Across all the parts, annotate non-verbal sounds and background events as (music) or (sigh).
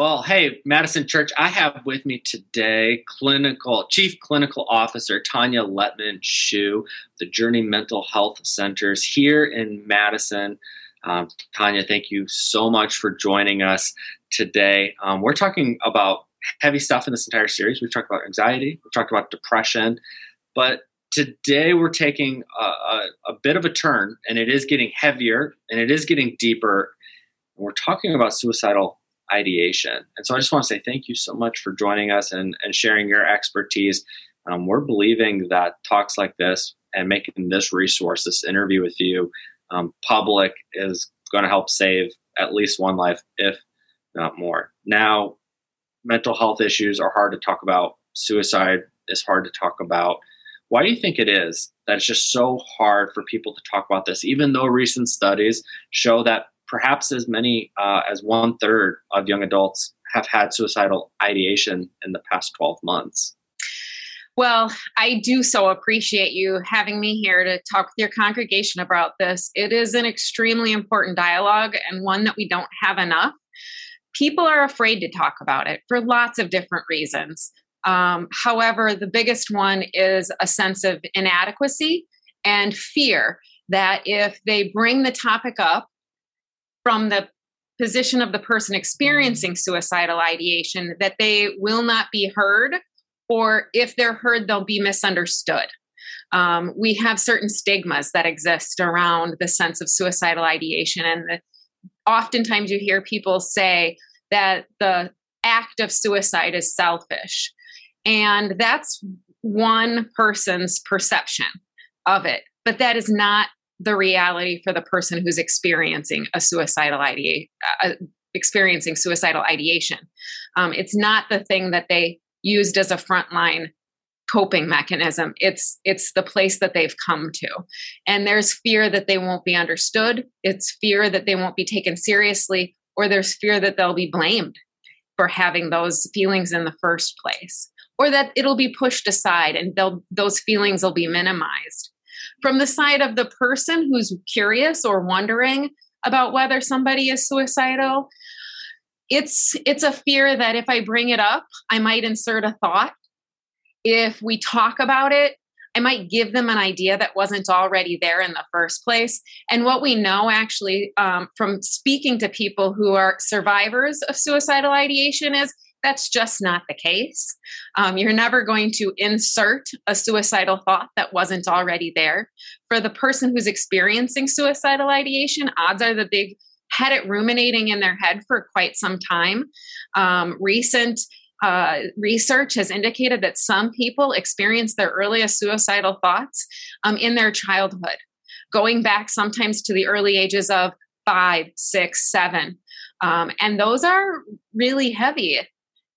Well, hey, Madison Church, I have with me today clinical chief clinical officer Tanya Letman Shu, the Journey Mental Health Centers here in Madison. Um, Tanya, thank you so much for joining us today. Um, we're talking about heavy stuff in this entire series. We've talked about anxiety, we've talked about depression, but today we're taking a, a, a bit of a turn, and it is getting heavier and it is getting deeper. And we're talking about suicidal ideation. And so I just want to say thank you so much for joining us and, and sharing your expertise. Um, we're believing that talks like this and making this resource, this interview with you, um, public is going to help save at least one life, if not more. Now, mental health issues are hard to talk about. Suicide is hard to talk about. Why do you think it is that it's just so hard for people to talk about this, even though recent studies show that perhaps as many uh, as one third of young adults have had suicidal ideation in the past 12 months. Well, I do so appreciate you having me here to talk with your congregation about this. It is an extremely important dialogue and one that we don't have enough. People are afraid to talk about it for lots of different reasons. Um, however, the biggest one is a sense of inadequacy and fear that if they bring the topic up from the position of the person experiencing suicidal ideation that they will not be heard, or if they're heard, they'll be misunderstood. Um, we have certain stigmas that exist around the sense of suicidal ideation, and the, oftentimes you hear people say that the act of suicide is selfish, and that's one person's perception of it. But that is not the reality for the person who's experiencing a suicidal ideation, uh, experiencing suicidal ideation. Um, it's not the thing that they used as a frontline coping mechanism. It's it's the place that they've come to, and there's fear that they won't be understood. It's fear that they won't be taken seriously, or there's fear that they'll be blamed for having those feelings in the first place, or that it'll be pushed aside and those feelings will be minimized from the side of the person who's curious or wondering about whether somebody is suicidal it's it's a fear that if i bring it up i might insert a thought. If we talk about it i might give them an idea that wasn't already there in the first place. And what we know actually um, from speaking to people who are survivors of suicidal ideation is that's just not the case. Um, you're never going to insert a suicidal thought that wasn't already there. For the person who's experiencing suicidal ideation, odds are that they've had it ruminating in their head for quite some time. Um, recent uh, research has indicated that some people experience their earliest suicidal thoughts um, in their childhood, going back sometimes to the early ages of five, six, seven. Um, and those are really heavy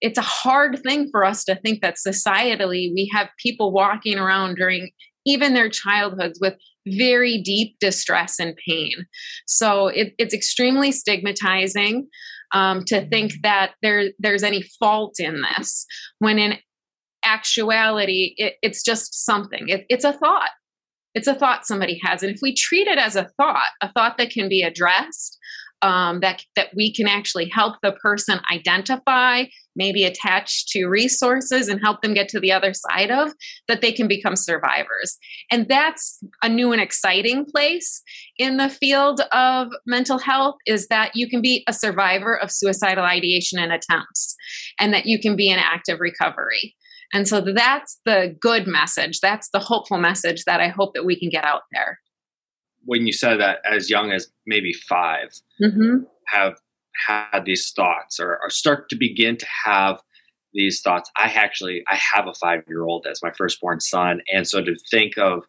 it's a hard thing for us to think that societally we have people walking around during even their childhoods with very deep distress and pain. So it, it's extremely stigmatizing um, to think that there there's any fault in this when in actuality it, it's just something. It, it's a thought. It's a thought somebody has, and if we treat it as a thought, a thought that can be addressed, um, that that we can actually help the person identify maybe attach to resources and help them get to the other side of that they can become survivors. And that's a new and exciting place in the field of mental health is that you can be a survivor of suicidal ideation and attempts and that you can be in active recovery. And so that's the good message that's the hopeful message that i hope that we can get out there when you said that as young as maybe 5 mm-hmm. have had these thoughts or, or, start to begin to have these thoughts i actually i have a five year old as my firstborn son and so to think of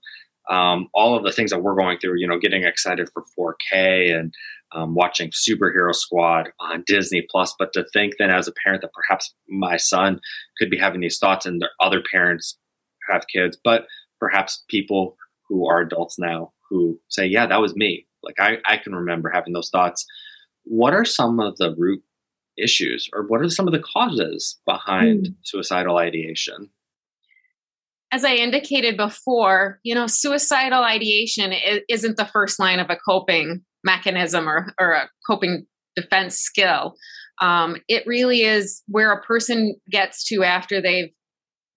um, all of the things that we're going through you know getting excited for 4k and um, watching superhero squad on disney plus but to think then as a parent that perhaps my son could be having these thoughts and other parents have kids but perhaps people who are adults now who say, yeah, that was me. Like I, I can remember having those thoughts. What are some of the root issues or what are some of the causes behind mm. suicidal ideation? As I indicated before, you know, suicidal ideation isn't the first line of a coping mechanism or, or a coping defense skill. Um, it really is where a person gets to after they've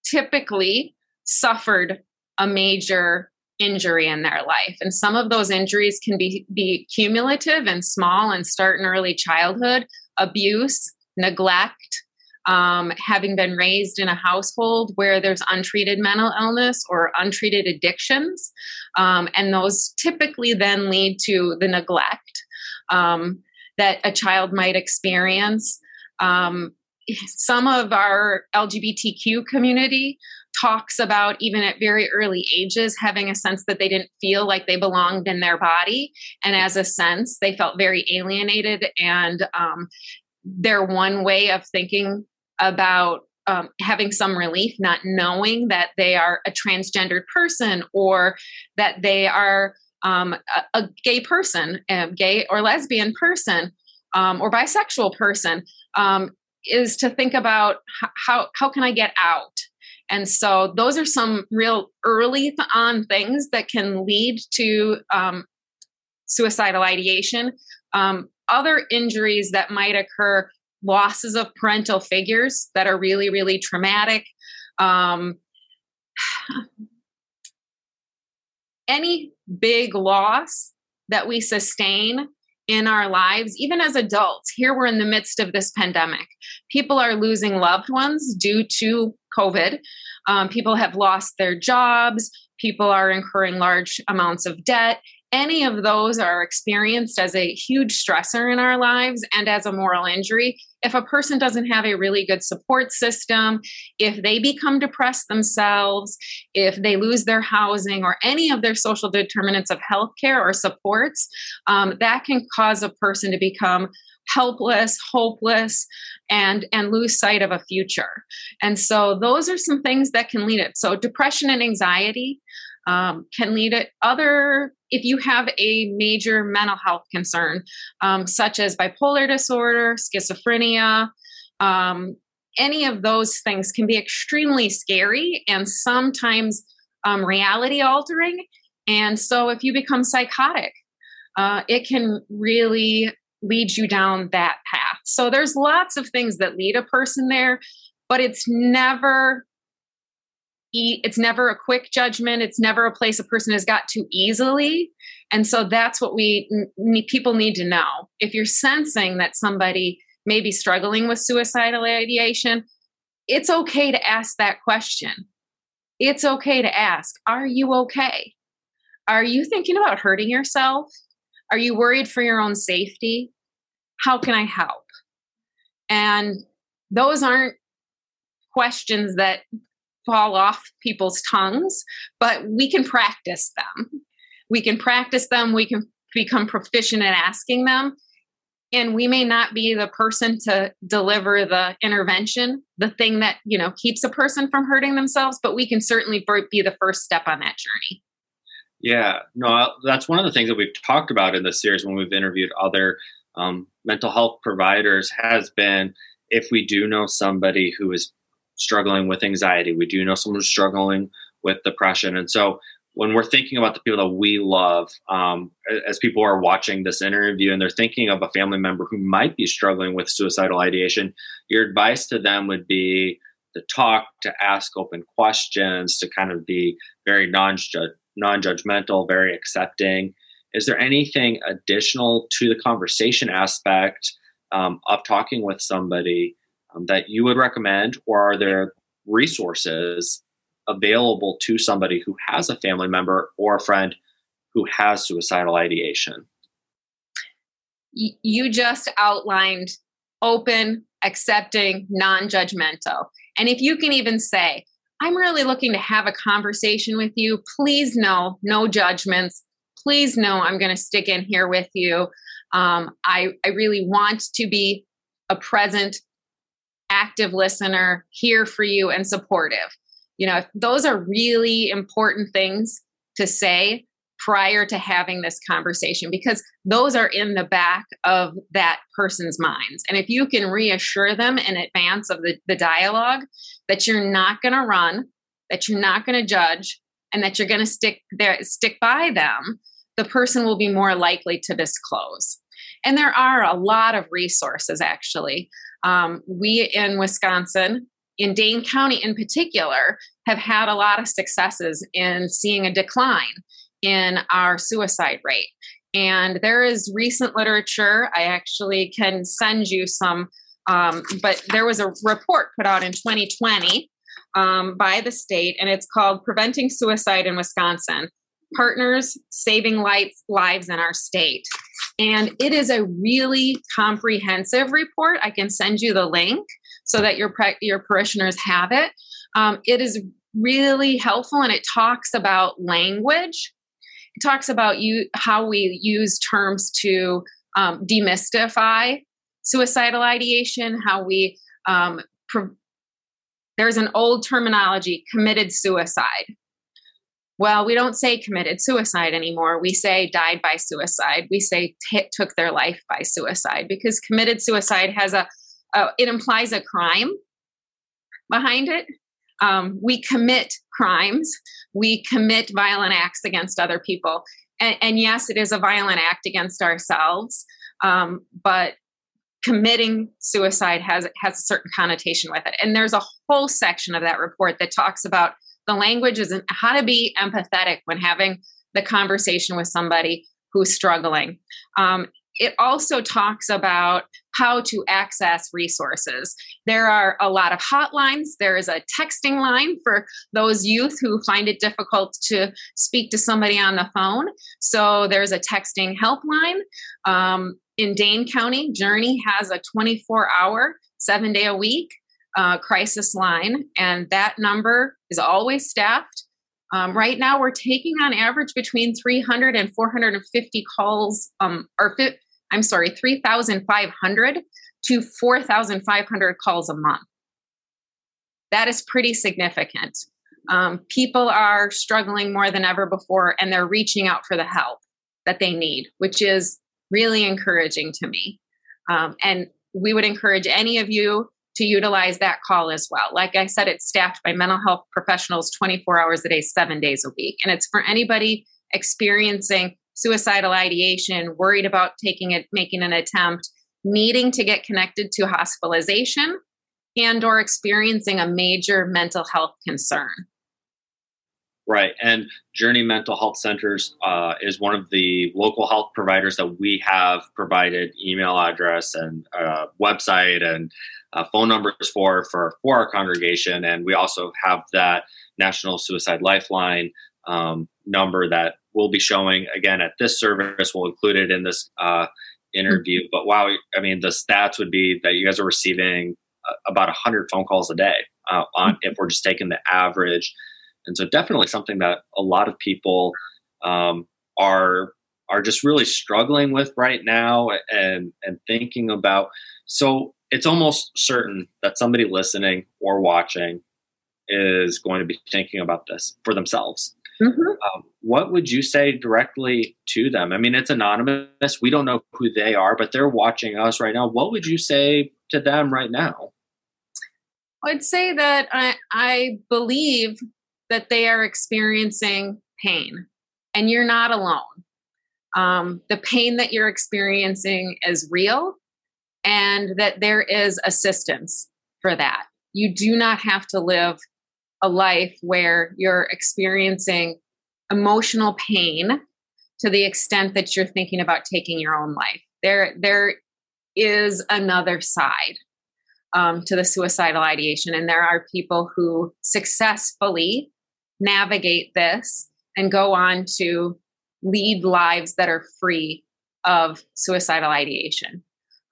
typically suffered a major injury in their life. And some of those injuries can be, be cumulative and small and start in early childhood abuse, neglect, um, having been raised in a household where there's untreated mental illness or untreated addictions. Um, and those typically then lead to the neglect um, that a child might experience. Um, some of our LGBTQ community talks about even at very early ages having a sense that they didn't feel like they belonged in their body. And as a sense they felt very alienated. And um, their one way of thinking about um, having some relief not knowing that they are a transgendered person or that they are um, a, a, gay person a gay or lesbian person um, or bisexual person um, is to think about how how can i get out and so those are some real early on things that can lead to um, suicidal ideation. Um, other injuries that might occur, losses of parental figures that are really, really traumatic. Um, (sighs) any big loss that we sustain in our lives, even as adults. Here we're in the midst of this pandemic. People are losing loved ones due to COVID. Um, people have lost their jobs. People are incurring large amounts of debt. Any of those are experienced as a huge stressor in our lives and as a moral injury. If a person doesn't have a really good support system, if they become depressed themselves, if they lose their housing or any of their social determinants of healthcare or supports, um, that can cause a person to become helpless, hopeless, and and lose sight of a future. And so those are some things that can lead it. So depression and anxiety um, can lead it. Other if you have a major mental health concern, um, such as bipolar disorder, schizophrenia. Um, any of those things can be extremely scary and sometimes um, reality altering. And so, if you become psychotic, uh, it can really leads you down that path. So there's lots of things that lead a person there, but it's never it's never a quick judgment. It's never a place a person has got to easily. And so that's what we need, people need to know. If you're sensing that somebody may be struggling with suicidal ideation it's okay to ask that question. It's okay to ask are you okay? Are you thinking about hurting yourself? Are you worried for your own safety? How can I help? And those aren't questions that fall off people's tongues, but we can practice them. We can practice them, we can become proficient at asking them. And we may not be the person to deliver the intervention, the thing that, you know, keeps a person from hurting themselves, but we can certainly be the first step on that journey. Yeah, no, that's one of the things that we've talked about in this series when we've interviewed other um, mental health providers has been if we do know somebody who is struggling with anxiety, we do know someone who's struggling with depression. And so when we're thinking about the people that we love, um, as people are watching this interview and they're thinking of a family member who might be struggling with suicidal ideation, your advice to them would be to talk, to ask open questions, to kind of be very non non-judgmental, very accepting. Is there anything additional to the conversation aspect um, of talking with somebody um, that you would recommend, or are there resources available to somebody who has a family member or a friend who has suicidal ideation? You just outlined open, accepting, non judgmental. And if you can even say, I'm really looking to have a conversation with you. Please know, no judgments. Please know I'm going to stick in here with you. Um, I, I really want to be a present, active listener, here for you and supportive. You know, those are really important things to say prior to having this conversation because those are in the back of that person's minds. And if you can reassure them in advance of the, the dialogue that you're not going to run, that you're not going to judge, and that you're going to stick there, stick by them, the person will be more likely to disclose. And there are a lot of resources actually. Um, we in Wisconsin, in Dane County in particular, have had a lot of successes in seeing a decline in our suicide rate. And there is recent literature. I actually can send you some, um, but there was a report put out in 2020 um, by the state, and it's called Preventing Suicide in Wisconsin Partners Saving Lives, Lives in Our State. And it is a really comprehensive report. I can send you the link so that your, your parishioners have it. Um, it is really helpful and it talks about language. It talks about you how we use terms to um, demystify suicidal ideation, how we um, there's an old terminology, committed suicide. Well, we don't say committed suicide anymore. We say died by suicide. We say t- took their life by suicide because committed suicide has a, a it implies a crime behind it. Um, we commit crimes. We commit violent acts against other people. And, and yes, it is a violent act against ourselves. Um, but committing suicide has has a certain connotation with it and there's a whole section of that report that talks about the language is how to be empathetic when having the conversation with somebody who's struggling um, it also talks about how to access resources. There are a lot of hotlines. There is a texting line for those youth who find it difficult to speak to somebody on the phone. So there's a texting helpline. Um, in Dane County, Journey has a 24 hour, seven day a week uh, crisis line, and that number is always staffed. Um, right now, we're taking on average between 300 and 450 calls, um, or fi- I'm sorry, 3,500 to 4,500 calls a month. That is pretty significant. Um, people are struggling more than ever before, and they're reaching out for the help that they need, which is really encouraging to me. Um, and we would encourage any of you to utilize that call as well. Like I said, it's staffed by mental health professionals 24 hours a day, seven days a week. And it's for anybody experiencing suicidal ideation, worried about taking it, making an attempt, needing to get connected to hospitalization, and or experiencing a major mental health concern. Right. And Journey Mental Health Centers uh, is one of the local health providers that we have provided email address and uh, website and uh, phone numbers for, for for our congregation. And we also have that National Suicide Lifeline um, number that we'll be showing again at this service. We'll include it in this uh, interview. But wow, I mean, the stats would be that you guys are receiving uh, about 100 phone calls a day uh, on if we're just taking the average and so definitely something that a lot of people um, are are just really struggling with right now and and thinking about so it's almost certain that somebody listening or watching is going to be thinking about this for themselves. Mm-hmm. um, what would you say directly to them? I mean it's anonymous. We don't know who they are but they're watching us right now. What would you say to them right now? I'd say that i, I believe that they are experiencing pain and you're not alone. Um, the pain that you're experiencing is real and that there is assistance for that. You do not have to live a life where you're experiencing emotional pain to the extent that you're thinking about taking your own life. There, there is another side um, to the suicidal ideation, and there are people who successfully navigate this and go on to lead lives that are free of suicidal ideation.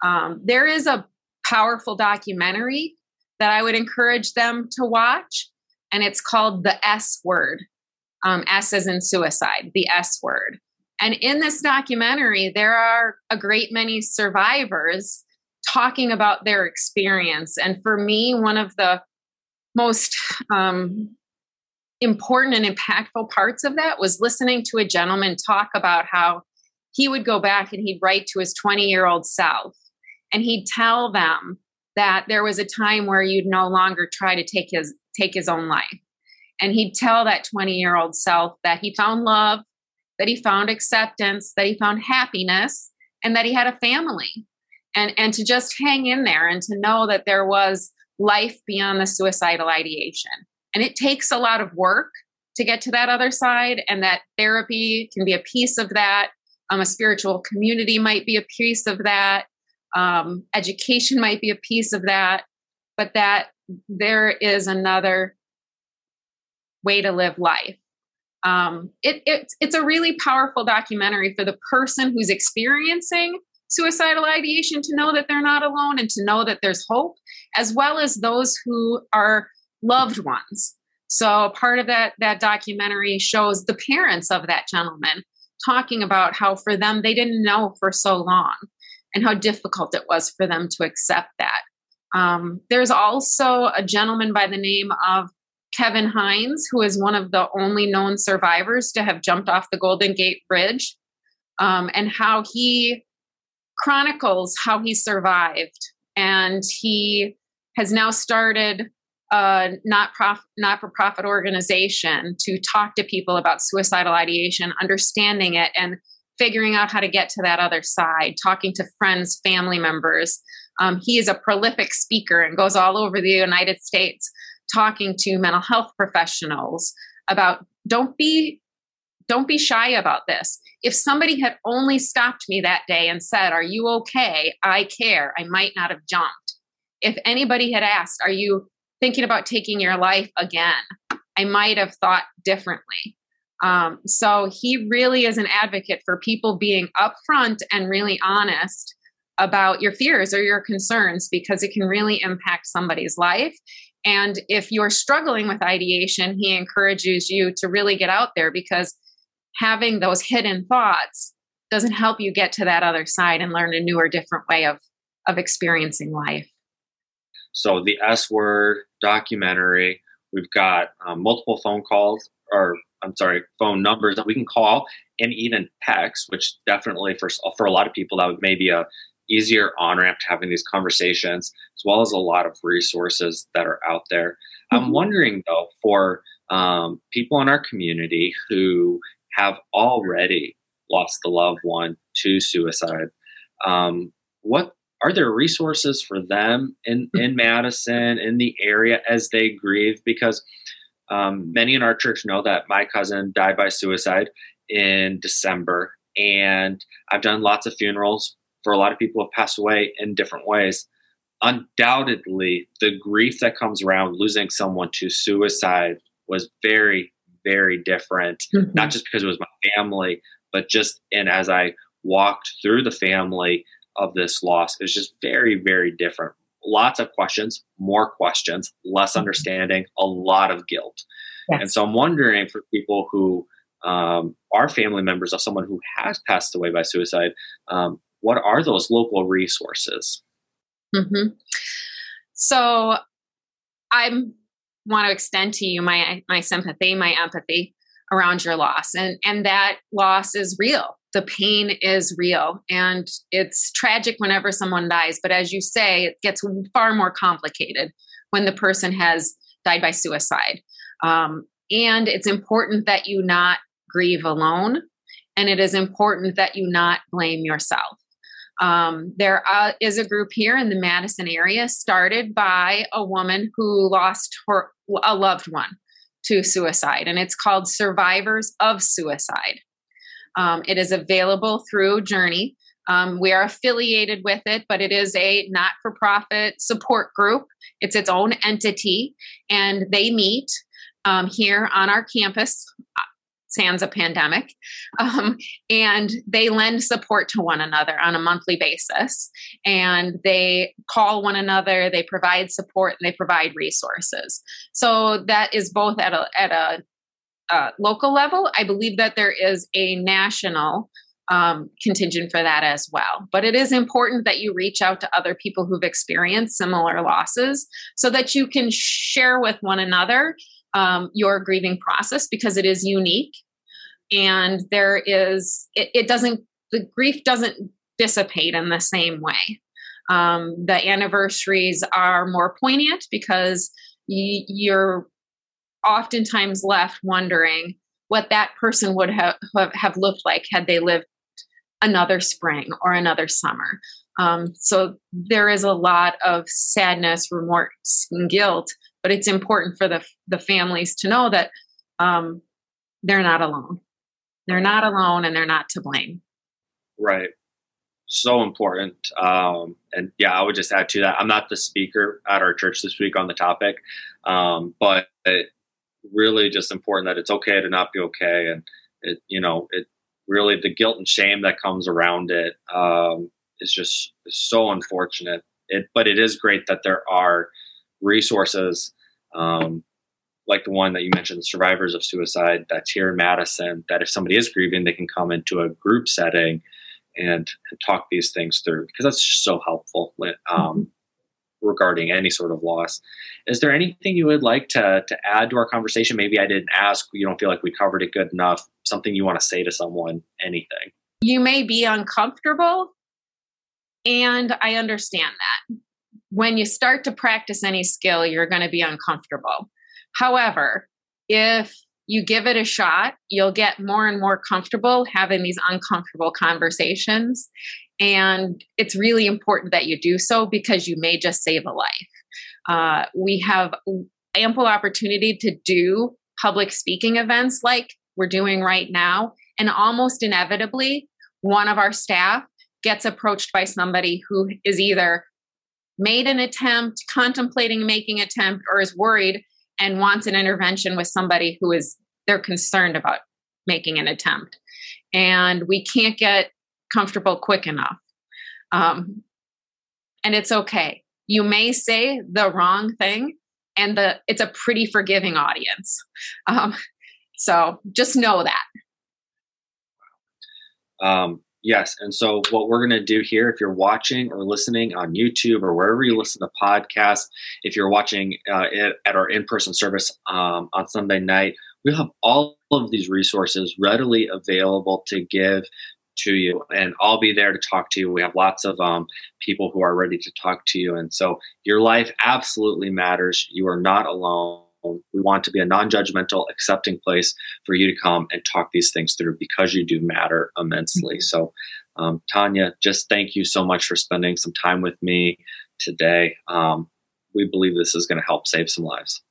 Um, there is a powerful documentary that I would encourage them to watch, and it's called The S Word. Um, S is in suicide, the S word. And in this documentary, there are a great many survivors talking about their experience. And for me, one of the most um, important and impactful parts of that was listening to a gentleman talk about how he would go back and he'd write to his 20 year old self and he'd tell them that there was a time where you'd no longer try to take his take his own life. And he'd tell that 20 year old self that he found love that he found acceptance that he found happiness and that he had a family. And and to just hang in there and to know that there was life beyond the suicidal ideation. And it takes a lot of work to get to that other side and that therapy can be a piece of that. Um, a spiritual community might be a piece of that um, education might be a piece of that but that there is another way to live life um, it, it, it's a really powerful documentary for the person who's experiencing suicidal ideation to know that they're not alone and to know that there's hope, as well as those who are loved ones. So part of that that documentary shows the parents of that gentleman talking about how for them they didn't know for so long and how difficult it was for them to accept that. Um, there's also a gentleman by the name of Kevin Hines, who is one of the only known survivors to have jumped off the Golden Gate Bridge, um, and how he chronicles how he survived. And he has now started a not prof- not for profit organization to talk to people about suicidal ideation, understanding it, and figuring out how to get to that other side. Talking to friends, family members. Um, he is a prolific speaker and goes all over the United States talking to mental health professionals about don't be don't be shy about this. If somebody had only stopped me that day and said, Are you okay? I care, I might not have jumped. If anybody had asked, Are you thinking about taking your life again? I might have thought differently. Um, so he really is an advocate for people being upfront and really honest about your fears or your concerns because it can really impact somebody's life. And if you're struggling with ideation, he encourages you to really get out there because having those hidden thoughts doesn't help you get to that other side and learn a new or different way of of experiencing life. So the S word documentary, we've got um, multiple phone calls or I'm sorry, phone numbers that we can call and even text, which definitely for for a lot of people that would maybe a easier on ramp to having these conversations, as well as a lot of resources that are out there. Mm-hmm. I'm wondering though for um, people in our community who have already lost a loved one to suicide. Um, what are there resources for them in, hmm. in Madison, in the area as they grieve? Because um, many in our church know that my cousin died by suicide in December, and I've done lots of funerals for a lot of people who have passed away in different ways. Undoubtedly, the grief that comes around losing someone to suicide was very, very different, mm-hmm. not just because it was my family, but just and as I walked through the family of this loss, it was just very, very different. Lots of questions, more questions, less mm-hmm. understanding, a lot of guilt. Yes. And so I'm wondering for people who um, are family members of someone who has passed away by suicide, um, what are those local resources? Mm-hmm. So I'm want to extend to you my my sympathy, my empathy around your loss. And and that loss is real. The pain is real and it's tragic whenever someone dies, but as you say, it gets far more complicated when the person has died by suicide. Um, and it's important that you not grieve alone and it is important that you not blame yourself. Um, there uh, is a group here in the Madison area started by a woman who lost her a loved one to suicide, and it's called Survivors of Suicide. Um, it is available through Journey. Um, we are affiliated with it, but it is a not for profit support group. It's its own entity, and they meet um, here on our campus sans a pandemic. (laughs) Um, and they lend support to one another on a monthly basis. And they call one another, they provide support, and they provide resources. So that is both at a, at a uh, local level. I believe that there is a national um, contingent for that as well. But it is important that you reach out to other people who've experienced similar losses so that you can share with one another um, your grieving process because it is unique and there is it, it doesn't the grief doesn't dissipate in the same way um, the anniversaries are more poignant because y- you're oftentimes left wondering what that person would have have looked like had they lived another spring or another summer. Um, so there is a lot of sadness, remorse, and guilt, but it's important for the the families to know that um, they're not alone. They're not alone, and they're not to blame. Right. So important. Um, and yeah, I would just add to that. I'm not the speaker at our church this week on the topic, um, but really just important that it's okay to not be okay, and it you know it really the guilt and shame that comes around it um, is just so unfortunate. It, but it is great that there are resources um, like the one that you mentioned, the survivors of suicide, that's here in Madison. That if somebody is grieving, they can come into a group setting and, and talk these things through because that's just so helpful um. Regarding any sort of loss. Is there anything you would like to to add to our conversation? Maybe I didn't ask. You don't feel like we covered it good enough. Something you want to say to someone? Anything? You may be uncomfortable and I understand that. When you start to practice any skill, you're going to be uncomfortable. However, if you give it a shot, you'll get more and more comfortable having these uncomfortable conversations. And it's really important that you do so because you may just save a life. Uh, we have ample opportunity to do public speaking events like we're doing right now. And almost inevitably, one of our staff gets approached by somebody who is either made an attempt, contemplating making attempt, or is worried and wants an intervention with somebody who is they're concerned about making an attempt. And we can't get comfortable quick enough. Um, and it's okay. You may say the wrong thing, and the it's a pretty forgiving audience. Um, so just know that. Um, Yes. And so, what we're going to do here, if you're watching or listening on YouTube or wherever you listen to podcasts, if you're watching uh, at our in person service um, on Sunday night, we have all of these resources readily available to give to you and i'll be there to talk to you we have lots of um, people who are ready to talk to you and so your life absolutely matters you are not alone we want to be a non judgmental, accepting place for you to come and talk these things through because you do matter immensely. Mm-hmm. So, um, Tanya, just thank you so much for spending some time with me today. Um, we believe this is going to help save some lives.